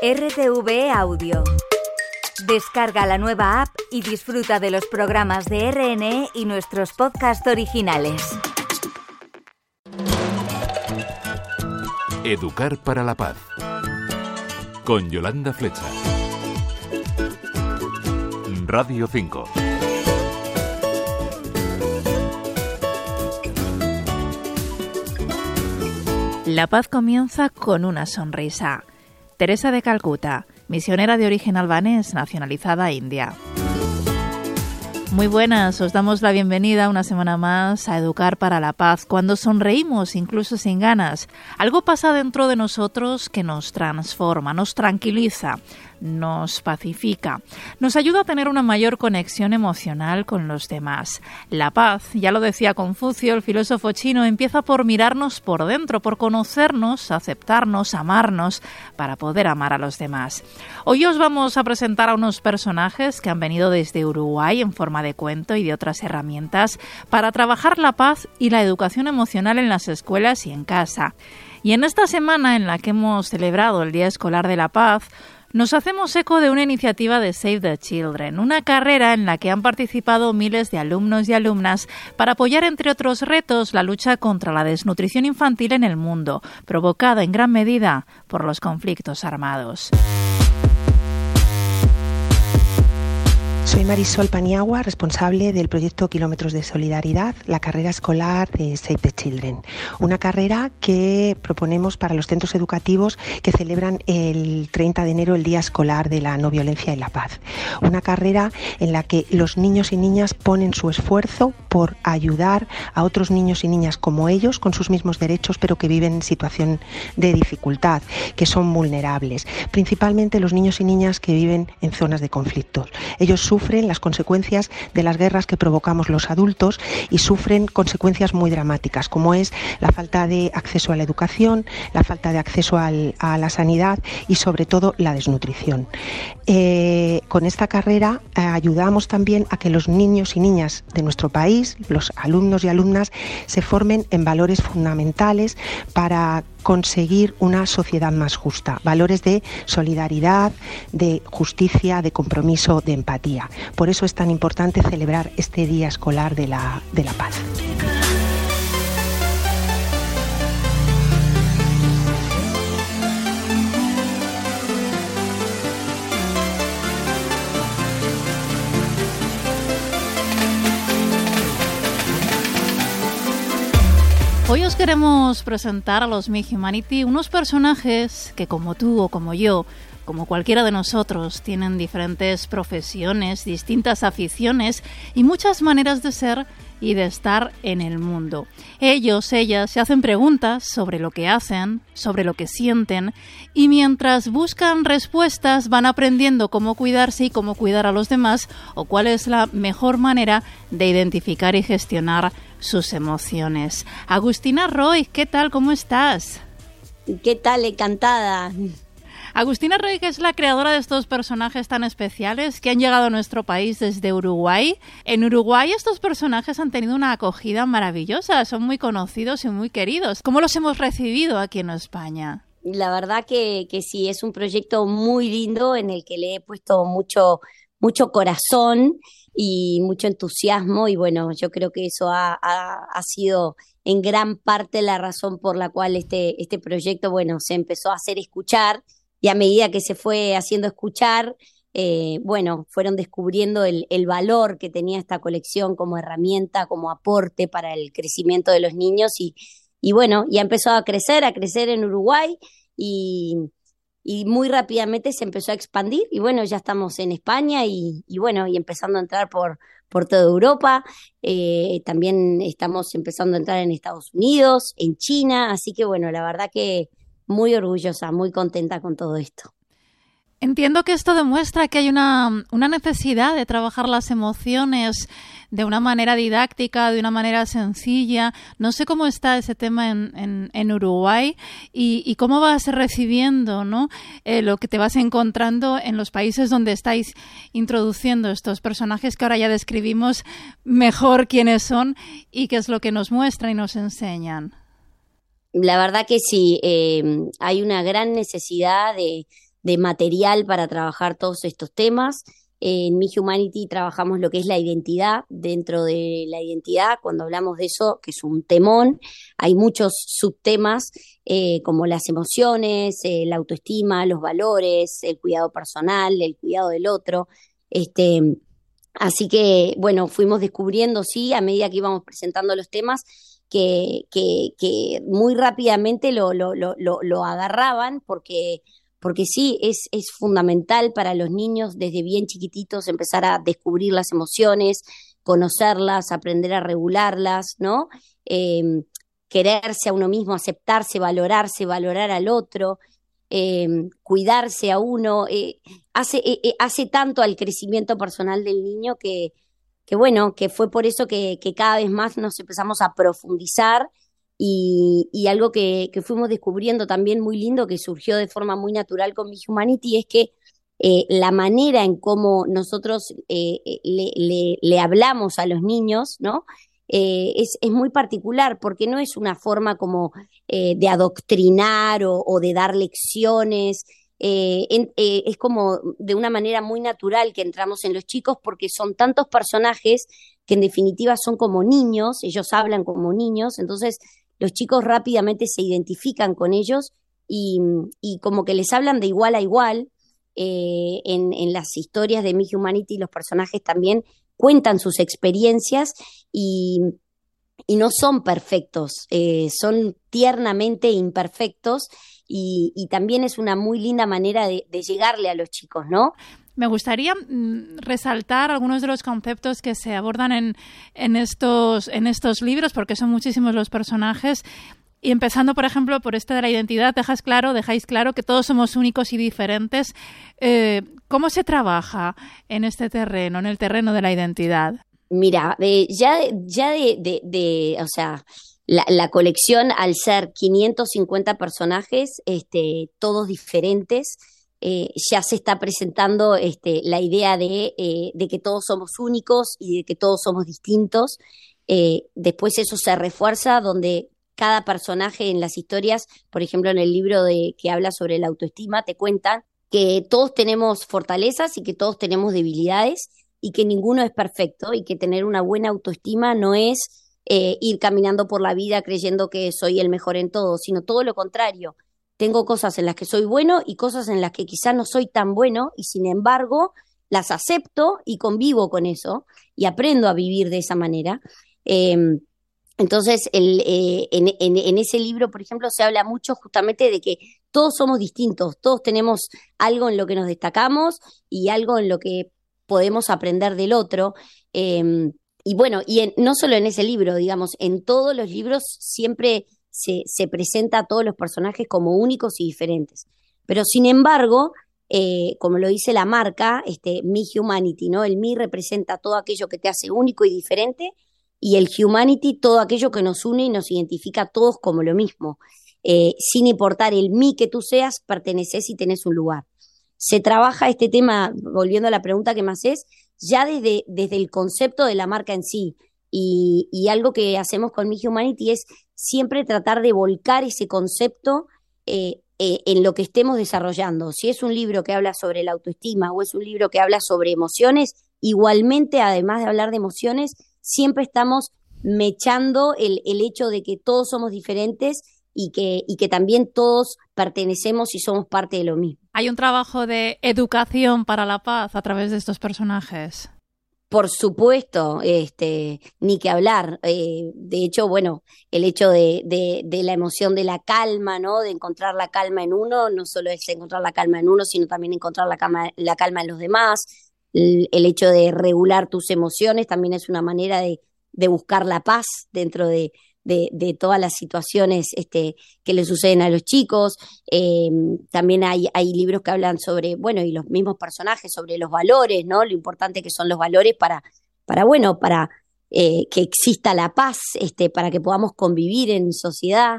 RTV Audio. Descarga la nueva app y disfruta de los programas de RNE y nuestros podcasts originales. Educar para la paz. Con Yolanda Flecha. Radio 5. La paz comienza con una sonrisa. Teresa de Calcuta, misionera de origen albanés, nacionalizada india. Muy buenas, os damos la bienvenida una semana más a Educar para la Paz, cuando sonreímos incluso sin ganas. Algo pasa dentro de nosotros que nos transforma, nos tranquiliza, nos pacifica, nos ayuda a tener una mayor conexión emocional con los demás. La paz, ya lo decía Confucio, el filósofo chino, empieza por mirarnos por dentro, por conocernos, aceptarnos, amarnos, para poder amar a los demás. Hoy os vamos a presentar a unos personajes que han venido desde Uruguay en forma de cuento y de otras herramientas para trabajar la paz y la educación emocional en las escuelas y en casa. Y en esta semana en la que hemos celebrado el Día Escolar de la Paz, nos hacemos eco de una iniciativa de Save the Children, una carrera en la que han participado miles de alumnos y alumnas para apoyar, entre otros retos, la lucha contra la desnutrición infantil en el mundo, provocada en gran medida por los conflictos armados. Soy Marisol Paniagua, responsable del proyecto Kilómetros de Solidaridad, la carrera escolar de Save the Children. Una carrera que proponemos para los centros educativos que celebran el 30 de enero el Día Escolar de la No Violencia y la Paz. Una carrera en la que los niños y niñas ponen su esfuerzo por ayudar a otros niños y niñas como ellos, con sus mismos derechos, pero que viven en situación de dificultad, que son vulnerables. Principalmente los niños y niñas que viven en zonas de conflictos. Ellos sufren las consecuencias de las guerras que provocamos los adultos y sufren consecuencias muy dramáticas, como es la falta de acceso a la educación, la falta de acceso a la sanidad y sobre todo la desnutrición. Eh, con esta carrera eh, ayudamos también a que los niños y niñas de nuestro país, los alumnos y alumnas, se formen en valores fundamentales para conseguir una sociedad más justa, valores de solidaridad, de justicia, de compromiso, de empatía. Por eso es tan importante celebrar este Día Escolar de la, de la Paz. Hoy os queremos presentar a los Mi Humanity unos personajes que como tú o como yo, como cualquiera de nosotros, tienen diferentes profesiones, distintas aficiones y muchas maneras de ser y de estar en el mundo. Ellos, ellas, se hacen preguntas sobre lo que hacen, sobre lo que sienten, y mientras buscan respuestas van aprendiendo cómo cuidarse y cómo cuidar a los demás, o cuál es la mejor manera de identificar y gestionar sus emociones. Agustina Roy, ¿qué tal? ¿Cómo estás? ¿Qué tal? Encantada. Agustina que es la creadora de estos personajes tan especiales que han llegado a nuestro país desde Uruguay. En Uruguay estos personajes han tenido una acogida maravillosa, son muy conocidos y muy queridos. ¿Cómo los hemos recibido aquí en España? La verdad que, que sí, es un proyecto muy lindo en el que le he puesto mucho, mucho corazón y mucho entusiasmo y bueno, yo creo que eso ha, ha, sido en gran parte la razón por la cual este, este proyecto, bueno, se empezó a hacer escuchar y a medida que se fue haciendo escuchar, eh, bueno, fueron descubriendo el, valor que tenía esta colección como herramienta, como aporte para el crecimiento de los niños y, bueno, ya empezó a crecer, a crecer en Uruguay y, y muy rápidamente se empezó a expandir y bueno, ya estamos en España y, bueno, y empezando a entrar por, por toda Europa, eh, también estamos empezando a entrar en Estados Unidos, en China, así que bueno, la verdad que muy orgullosa, muy contenta con todo esto. Entiendo que esto demuestra que hay una, una necesidad de trabajar las emociones de una manera didáctica, de una manera sencilla. No sé cómo está ese tema en, en, Uruguay y, cómo vas recibiendo ¿no? Eh, lo que te vas encontrando en los países donde estáis introduciendo estos personajes que ahora ya describimos mejor quiénes son y qué es lo que nos muestran y nos enseñan. La verdad que sí, eh, hay una gran necesidad de material para trabajar todos estos temas. En Mi Humanity trabajamos lo que es la identidad. Dentro de la identidad, cuando hablamos de eso, que es un temón, hay muchos subtemas eh, como las emociones, eh, la autoestima, los valores, el cuidado personal, el cuidado del otro. Este, así que, bueno, fuimos descubriendo, sí, a medida que íbamos presentando los temas, que, muy rápidamente lo agarraban porque porque sí, es, es fundamental para los niños desde bien chiquititos empezar a descubrir las emociones, conocerlas, aprender a regularlas, ¿no? Em, quererse a uno mismo, aceptarse, valorarse, valorar al otro, em, cuidarse a uno, eh, hace, eh, eh, hace tanto al crecimiento personal del niño que, que bueno, que fue por eso que, cada vez más nos empezamos a profundizar y, algo que, fuimos descubriendo también muy lindo, que surgió de forma muy natural con Miss Humanity, es que eh, la manera en cómo nosotros eh, eh, le, hablamos a los niños, ¿no? es, es, muy particular porque no es una forma como de adoctrinar o, de dar lecciones. Es como de una manera muy natural que entramos en los chicos porque son tantos personajes que en definitiva son como niños, ellos hablan como niños, entonces los chicos rápidamente se identifican con ellos y, como que les hablan de igual a igual. Eh, en, las historias de Mi Humanity los personajes también cuentan sus experiencias y, no son perfectos, eh, son tiernamente imperfectos y, también es una muy linda manera de, de llegarle a los chicos, ¿no? Me gustaría mm, resaltar algunos de los conceptos que se abordan en, en, estos, en estos libros, porque son muchísimos los personajes. Y empezando, por ejemplo, por este de la identidad, dejas claro, dejáis claro que todos somos únicos y diferentes. Eh, ¿Cómo se trabaja en este terreno, en el terreno de la identidad? Mira, ya, ya de, de, o sea, la, la, colección, al ser 550 personajes, este, todos diferentes, eh, ya se está presentando este, la idea de, eh, de, que todos somos únicos y de que todos somos distintos. Eh, después eso se refuerza donde cada personaje en las historias, por ejemplo en el libro de, que habla sobre la autoestima, te cuentan que todos tenemos fortalezas y que todos tenemos debilidades y que ninguno es perfecto y que tener una buena autoestima no es ir caminando por la vida creyendo que soy el mejor en todo, sino todo lo contrario tengo cosas en las que soy bueno y cosas en las que quizás no soy tan bueno y sin embargo las acepto y convivo con eso y aprendo a vivir de esa manera. Em, entonces, eh, en, en, ese libro, por ejemplo, se habla mucho justamente de que todos somos distintos, todos tenemos algo en lo que nos destacamos y algo en lo que podemos aprender del otro. Em, y bueno, y no solo en ese libro, digamos, en todos los libros siempre se, presenta a todos los personajes como únicos y diferentes. Pero sin embargo, eh, como lo dice la marca, este, mi humanity, ¿no? El mi representa todo aquello que te hace único y diferente y el humanity todo aquello que nos une y nos identifica a todos como lo mismo. Eh, sin importar el mi que tú seas, perteneces y tenés un lugar. Se trabaja este tema, volviendo a la pregunta que más es, ya desde, desde el concepto de la marca en sí. Y, algo que hacemos con Mi Humanity es siempre tratar de volcar ese concepto eh, eh, en lo que estemos desarrollando. Si es un libro que habla sobre la autoestima o es un libro que habla sobre emociones, igualmente, además de hablar de emociones, siempre estamos mechando el, el hecho de que todos somos diferentes y que, y que también todos pertenecemos y somos parte de lo mismo. Hay un trabajo de educación para la paz a través de estos personajes. Por supuesto, este, ni que hablar. Eh, de hecho, bueno, el hecho de, la emoción de la calma, ¿no? De encontrar la calma en uno, no solo es encontrar la calma en uno, sino también encontrar la calma, la calma en los demás. El, el hecho de regular tus emociones también es una manera de, de buscar la paz dentro de, de, todas las situaciones este, que le suceden a los chicos. Eh, también hay, hay libros que hablan sobre, bueno, y los mismos personajes, sobre los valores, ¿no? Lo importante que son los valores para, para bueno, para eh, que exista la paz, este, para que podamos convivir en sociedad.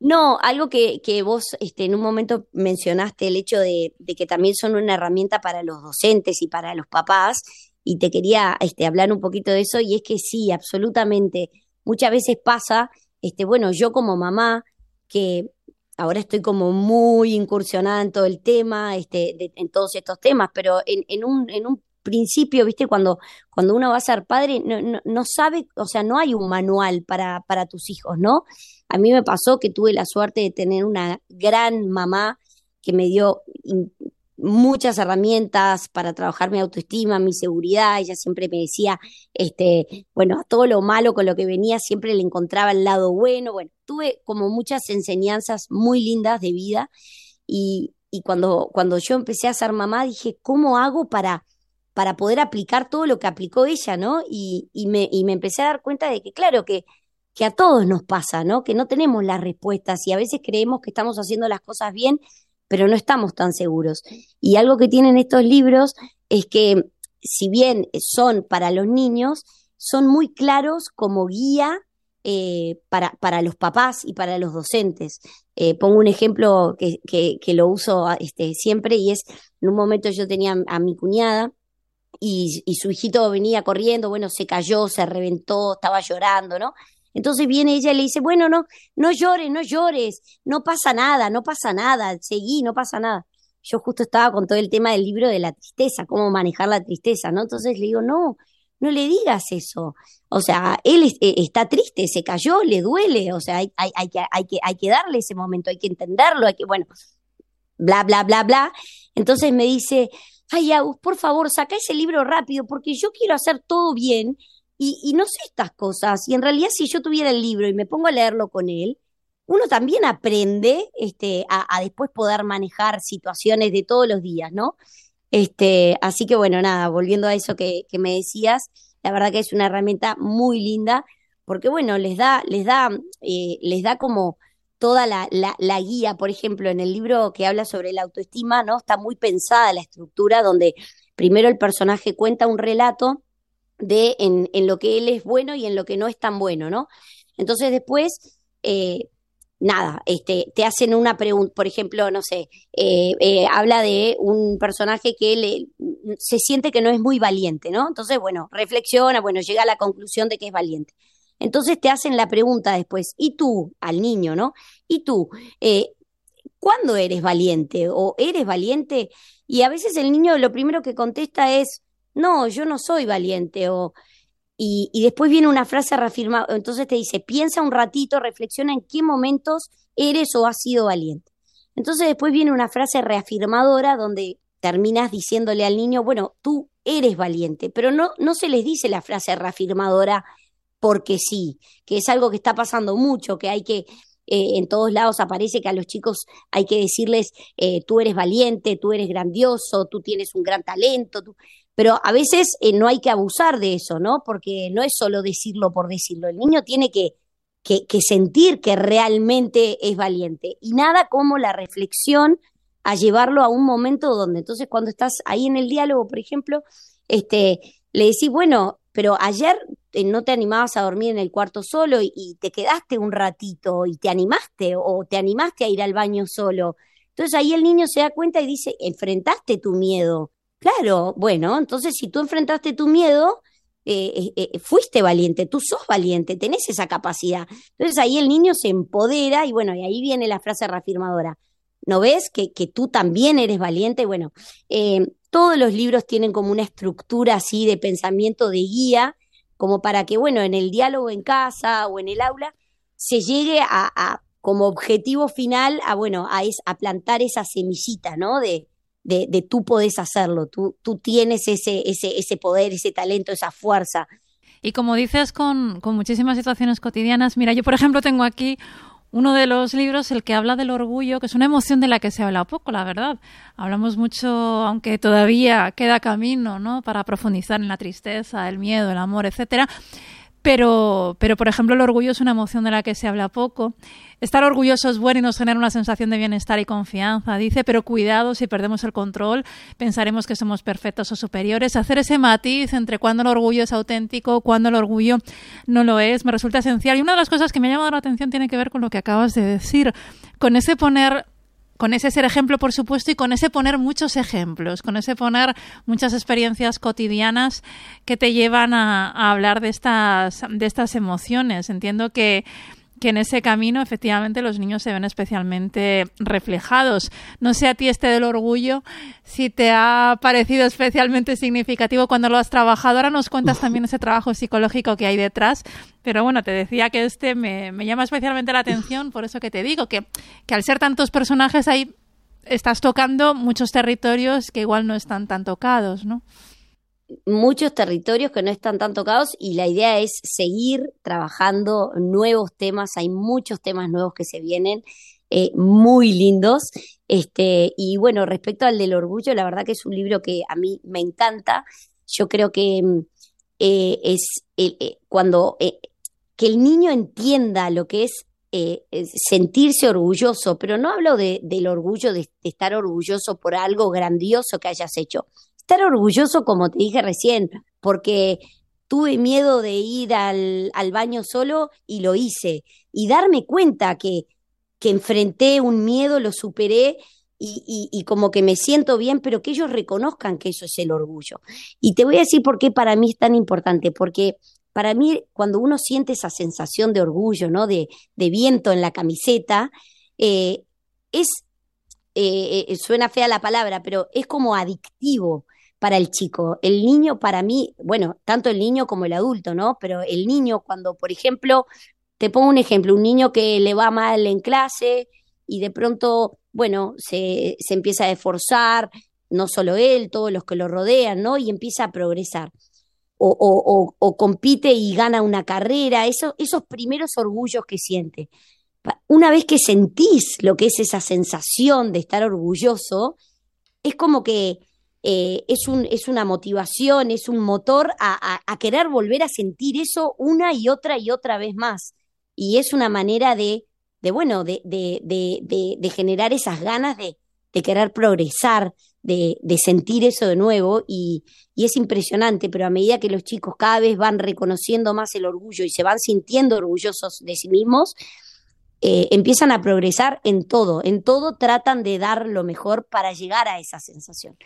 No, algo que, que vos este, en un momento mencionaste, el hecho de, de, que también son una herramienta para los docentes y para los papás, y te quería este, hablar un poquito de eso, y es que sí, absolutamente muchas veces pasa, este, bueno, yo como mamá, que ahora estoy como muy incursionada en todo el tema, este, en todos estos temas, pero en, en, un, en un principio, viste, cuando, cuando uno va a ser padre, no, no, sabe, o sea, no hay un manual para, para tus hijos, ¿no? A mí me pasó que tuve la suerte de tener una gran mamá que me dio muchas herramientas para trabajar mi autoestima, mi seguridad. Ella siempre me decía, este, bueno, a todo lo malo con lo que venía siempre le encontraba el lado bueno. Bueno, tuve como muchas enseñanzas muy lindas de vida y, cuando, cuando yo empecé a ser mamá dije, ¿cómo hago para, para poder aplicar todo lo que aplicó ella, ¿no? Y, y, me, y me empecé a dar cuenta de que, claro, que, que a todos nos pasa, ¿no? Que no tenemos las respuestas y a veces creemos que estamos haciendo las cosas bien pero no estamos tan seguros. Y algo que tienen estos libros es que, si bien son para los niños, son muy claros como guía eh, para, para, los papás y para los docentes. Eh, pongo un ejemplo que, que, lo uso este, siempre y es, en un momento yo tenía a mi cuñada y, y su hijito venía corriendo, bueno, se cayó, se reventó, estaba llorando, ¿no? Entonces viene ella y le dice, bueno, no, no llores, no llores, no pasa nada, no pasa nada, seguí, no pasa nada. Yo justo estaba con todo el tema del libro de la tristeza, cómo manejar la tristeza, ¿no? Entonces le digo, no, no le digas eso. O sea, él eh, está triste, se cayó, le duele, o sea, hay, hay, que, hay, que, hay que darle ese momento, hay que entenderlo, hay que, bueno, bla, bla, bla, bla. Entonces me dice, ay, Agus, por favor, saca ese libro rápido, porque yo quiero hacer todo bien y, no sé estas cosas. Y en realidad, si yo tuviera el libro y me pongo a leerlo con él, uno también aprende este, a, después poder manejar situaciones de todos los días, ¿no? Este, así que bueno, nada, volviendo a eso que, que me decías, la verdad que es una herramienta muy linda, porque bueno, les da, les da, eh, les da como toda la, la, la, guía, por ejemplo, en el libro que habla sobre la autoestima, ¿no? Está muy pensada la estructura donde primero el personaje cuenta un relato de en, en, lo que él es bueno y en lo que no es tan bueno, ¿no? Entonces después, eh, nada, este, te hacen una pregunta, por ejemplo, no sé, eh, eh, habla de un personaje que él se siente que no es muy valiente, ¿no? Entonces, bueno, reflexiona, bueno, llega a la conclusión de que es valiente. Entonces te hacen la pregunta después, ¿y tú, al niño, ¿no? ¿Y tú, cuándo eres valiente? ¿O eres valiente? Y a veces el niño lo primero que contesta es, no, yo no soy valiente o... Y, y después viene una frase reafirmada, entonces te dice, piensa un ratito, reflexiona en qué momentos eres o has sido valiente. Entonces después viene una frase reafirmadora donde terminas diciéndole al niño, bueno, tú eres valiente, pero no, no se les dice la frase reafirmadora porque sí, que es algo que está pasando mucho, que hay que, eh, en todos lados aparece que a los chicos hay que decirles, eh, tú eres valiente, tú eres grandioso, tú tienes un gran talento, tú... Pero a veces eh, no hay que abusar de eso, ¿no? Porque no es solo decirlo por decirlo. El niño tiene que, que, sentir que realmente es valiente. Y nada como la reflexión a llevarlo a un momento donde entonces cuando estás ahí en el diálogo, por ejemplo, este, le decís, bueno, pero ayer eh, no te animabas a dormir en el cuarto solo y, y, te quedaste un ratito y te animaste o te animaste a ir al baño solo. Entonces ahí el niño se da cuenta y dice, enfrentaste tu miedo, Claro, bueno, entonces si tú enfrentaste tu miedo, eh, eh, eh, fuiste valiente, tú sos valiente, tenés esa capacidad. Entonces ahí el niño se empodera y bueno, y ahí viene la frase reafirmadora. ¿No ves que, que tú también eres valiente? Bueno, todos los libros tienen como una estructura así de pensamiento de guía, como para que, bueno, en el diálogo en casa o en el aula se llegue a, a como objetivo final a, bueno, a, es, a plantar esa semillita, ¿no? De, de, tú podés hacerlo, tú, tú tienes ese, ese, ese poder, ese talento, esa fuerza. Y como dices, con, con muchísimas situaciones cotidianas, mira, yo por ejemplo tengo aquí uno de los libros, el que habla del orgullo, que es una emoción de la que se habla poco, la verdad. Hablamos mucho, aunque todavía queda camino, ¿no? Para profundizar en la tristeza, el miedo, el amor, etcétera. Pero, pero, por ejemplo, el orgullo es una emoción de la que se habla poco. Estar orgulloso es bueno y nos genera una sensación de bienestar y confianza, dice, pero cuidado si perdemos el control, pensaremos que somos perfectos o superiores. Hacer ese matiz entre cuando el orgullo es auténtico, cuando el orgullo no lo es, me resulta esencial. Y una de las cosas que me ha llamado la atención tiene que ver con lo que acabas de decir, con ese poner con ese ser ejemplo, por supuesto, y con ese poner muchos ejemplos, con ese poner muchas experiencias cotidianas que te llevan a, hablar de estas, de estas emociones. Entiendo que, que en ese camino efectivamente los niños se ven especialmente reflejados. No sé a ti este del orgullo si te ha parecido especialmente significativo cuando lo has trabajado. Ahora nos cuentas también ese trabajo psicológico que hay detrás. Pero bueno, te decía que este me, llama especialmente la atención, por eso que te digo que, que al ser tantos personajes ahí estás tocando muchos territorios que igual no están tan tocados, ¿no? Muchos territorios que no están tan tocados y la idea es seguir trabajando nuevos temas, hay muchos temas nuevos que se vienen. Eh, muy lindos. Este, y bueno, respecto al del orgullo, la verdad que es un libro que a mí me encanta. Yo creo que mm, eh, es eh, cuando que el niño entienda lo que es sentirse orgulloso, pero no hablo de, del orgullo de, estar orgulloso por algo grandioso que hayas hecho, estar orgulloso, como te dije recién, porque tuve miedo de ir al, al baño solo y lo hice. Y darme cuenta que, que enfrenté un miedo, lo superé y, y, como que me siento bien, pero que ellos reconozcan que eso es el orgullo. Y te voy a decir por qué para mí es tan importante, porque para mí cuando uno siente esa sensación de orgullo, ¿no? De, de viento en la camiseta, eh, es, eh, eh, suena fea la palabra, pero es como adictivo para el chico. El niño para mí, bueno, tanto el niño como el adulto, ¿no? Pero el niño cuando, por ejemplo, te pongo un ejemplo, un niño que le va mal en clase y de pronto, bueno, se, se empieza a esforzar, no solo él, todos los que lo rodean, ¿no? Y empieza a progresar. O, compite y gana una carrera, eso, esos primeros orgullos que siente. Una vez que sentís lo que es esa sensación de estar orgulloso, es como que eh, es, un, es una motivación, es un motor a, a, querer volver a sentir eso una y otra y otra vez más. Y es una manera de, de bueno, de, de, de, generar esas ganas de, querer progresar, de, de, sentir eso de nuevo y, y, es impresionante, pero a medida que los chicos cada vez van reconociendo más el orgullo y se van sintiendo orgullosos de sí mismos, eh, empiezan a progresar en todo, en todo tratan de dar lo mejor para llegar a esa sensación.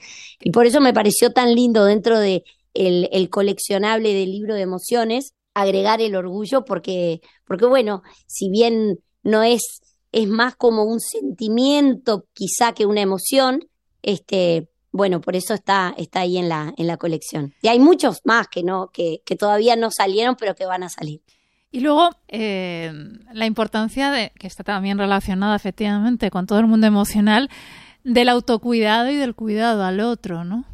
Y por eso me pareció tan lindo dentro de el, coleccionable del libro de emociones agregar el orgullo porque, porque bueno, si bien no es, es más como un sentimiento quizá que una emoción, este, bueno, por eso está, está ahí en la, en la colección. Y hay muchos más que no, que, que todavía no salieron, pero que van a salir. Y luego eh, la importancia de, que está también relacionada efectivamente con todo el mundo emocional, del autocuidado y del cuidado al otro, ¿no?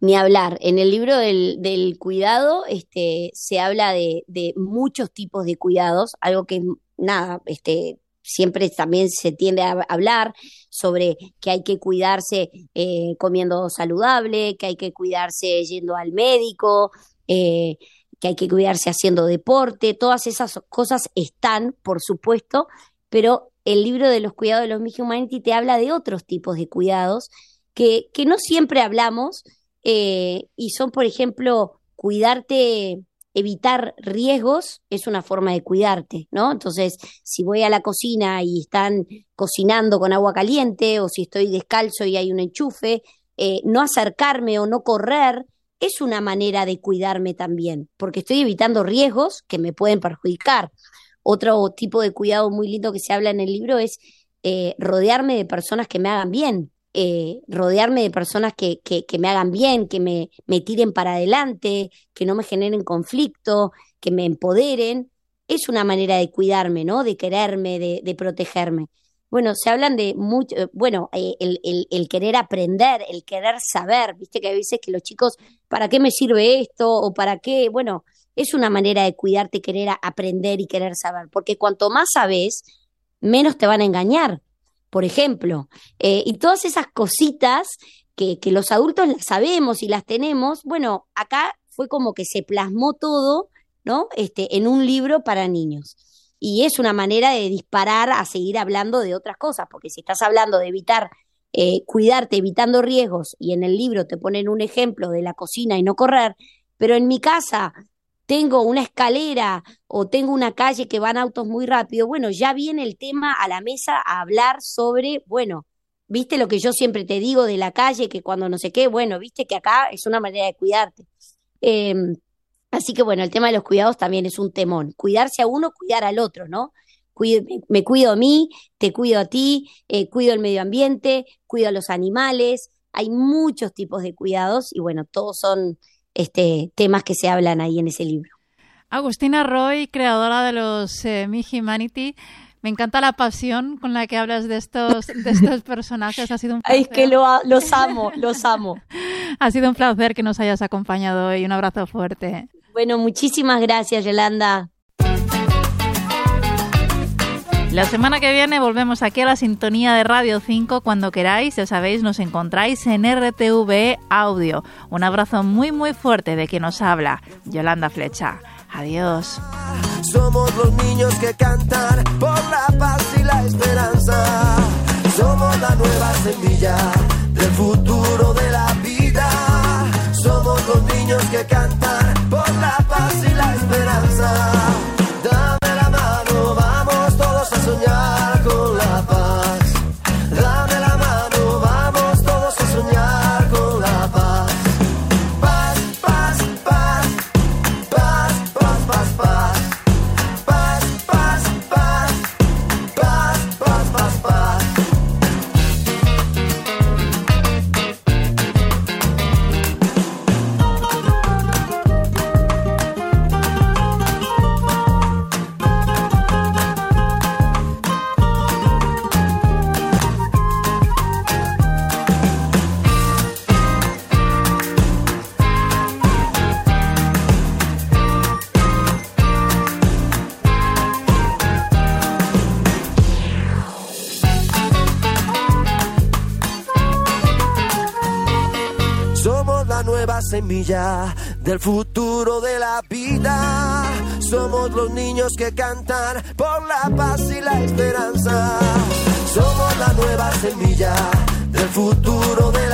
Ni hablar. En el libro del, cuidado este, se habla de, de, muchos tipos de cuidados, algo que nada, este, siempre también se tiende a hablar sobre que hay que cuidarse eh, comiendo saludable, que hay que cuidarse yendo al médico, eh, que hay que cuidarse haciendo deporte, todas esas cosas están, por supuesto, pero el libro de los cuidados de los Mickey Humanity te habla de otros tipos de cuidados que, que no siempre hablamos eh, y son, por ejemplo, cuidarte, evitar riesgos es una forma de cuidarte, ¿no? Entonces, si voy a la cocina y están cocinando con agua caliente o si estoy descalzo y hay un enchufe, eh, no acercarme o no correr es una manera de cuidarme también, porque estoy evitando riesgos que me pueden perjudicar. Otro tipo de cuidado muy lindo que se habla en el libro es eh, rodearme de personas que me hagan bien, eh, rodearme de personas que, que, me hagan bien, que me, tiren para adelante, que no me generen conflicto, que me empoderen. Es una manera de cuidarme, ¿no? De quererme, de protegerme. Bueno, se hablan de mucho, bueno, eh, el, el, el, querer aprender, el querer saber, viste que a veces que los chicos, ¿para qué me sirve esto? o para qué? Bueno, es una manera de cuidarte, querer aprender y querer saber, porque cuanto más sabes, menos te van a engañar, por ejemplo. Eh, y todas esas cositas que, que los adultos las sabemos y las tenemos, bueno, acá fue como que se plasmó todo, ¿no? Este, en un libro para niños y es una manera de disparar a seguir hablando de otras cosas, porque si estás hablando de evitar, eh, cuidarte evitando riesgos y en el libro te ponen un ejemplo de la cocina y no correr, pero en mi casa tengo una escalera o tengo una calle que van autos muy rápido, bueno, ya viene el tema a la mesa a hablar sobre, bueno, viste lo que yo siempre te digo de la calle, que cuando no sé qué, bueno, viste que acá es una manera de cuidarte. Eh, Así que bueno, el tema de los cuidados también es un temón. Cuidarse a uno, cuidar al otro, ¿no? me cuido a mí, te cuido a ti, eh, cuido el medio ambiente, cuido a los animales. Hay muchos tipos de cuidados y bueno, todos son este, temas que se hablan ahí en ese libro. Agustina Roy, creadora de los eh, Mi Humanity. Me encanta la pasión con la que hablas de estos, de estos personajes. Ha sido un placer. Es que los amo, los amo. ha sido un placer que nos hayas acompañado hoy. Un abrazo fuerte. Bueno, muchísimas gracias, Yolanda. La semana que viene volvemos aquí a la sintonía de Radio 5 cuando queráis, ya sabéis, nos encontráis en RTV Audio. Un abrazo muy muy fuerte de quien nos habla, Yolanda Flecha. Adiós. Somos los niños que cantan por la paz y la esperanza. Somos la nueva semilla del futuro de la vida. Somos los niños que cantan por la paz y la esperanza. Del futuro de la vida. Somos los niños que cantan por la paz y la esperanza. Somos la nueva semilla del futuro de